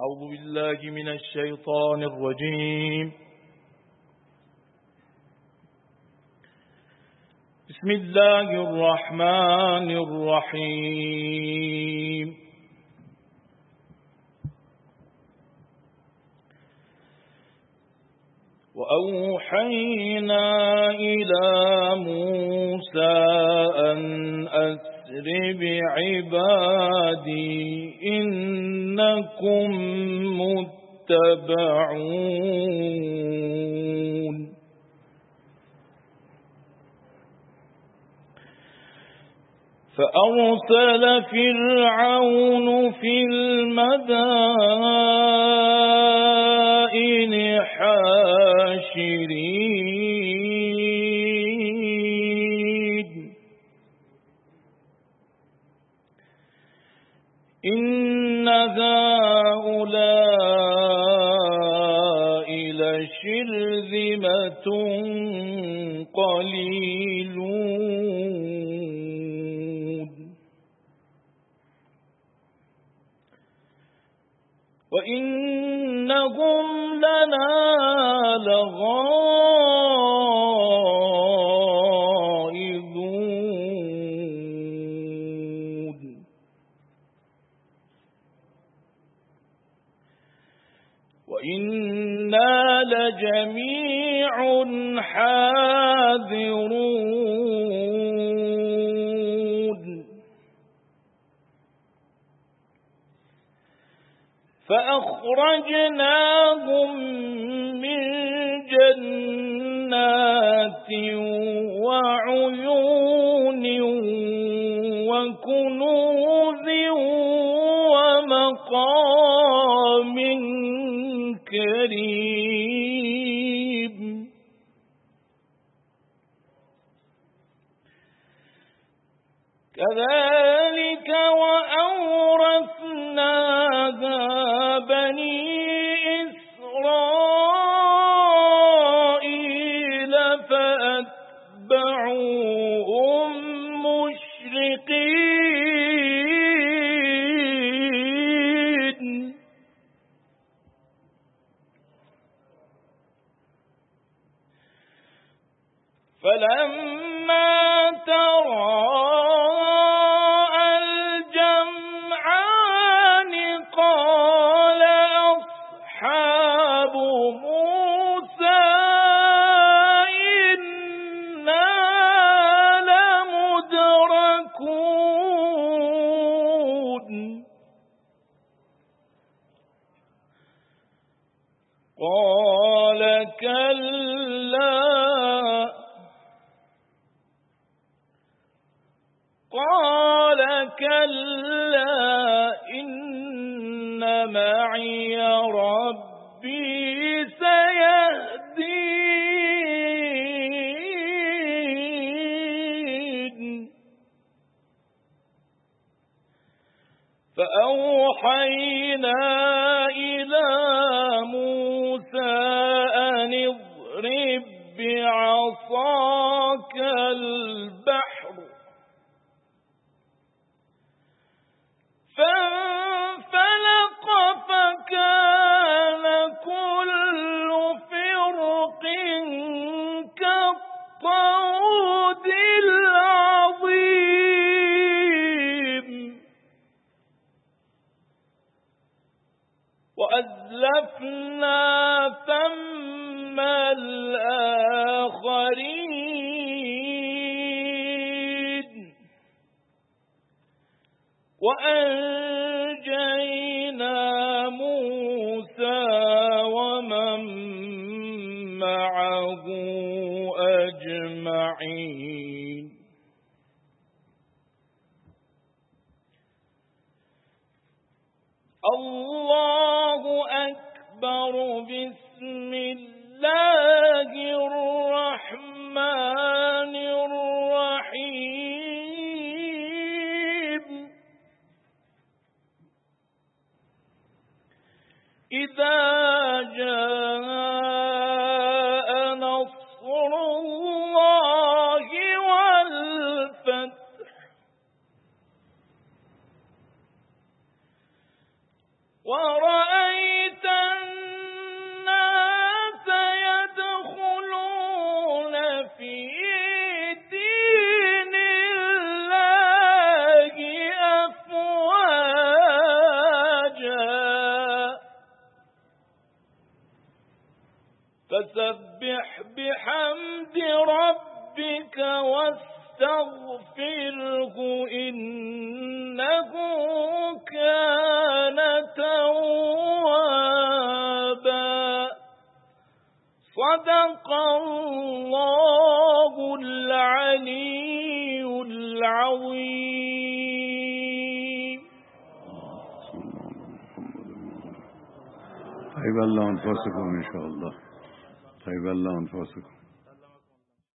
أعوذ بالله من الشيطان الرجيم. بسم الله الرحمن الرحيم. وأوحينا إلى موسى أن أسر بعبادي إنكم متبعون. فأرسل فرعون في المدائن إن هؤلاء لشرذمة قليلون وإنهم لنا لغائظون وإنا لجميع حاذرون فأخرجناهم من جنات وعيون كريم كذلك وأورثناها بني إسرائيل فأتبعوهم مشرقين. فلما كلا إن معي ربي سيهدين. فأوحينا ثم الآخرين. وأنجينا موسى ومن معه أجمعين. الله أكبر بسم الله الرحمن الرحيم. إذا جاء فسبح بحمد ربك واستغفره إنه كان توابا. صدق الله العلي العظيم. طيب الله أنفسكم إن شاء الله. طيب الله أنفسكم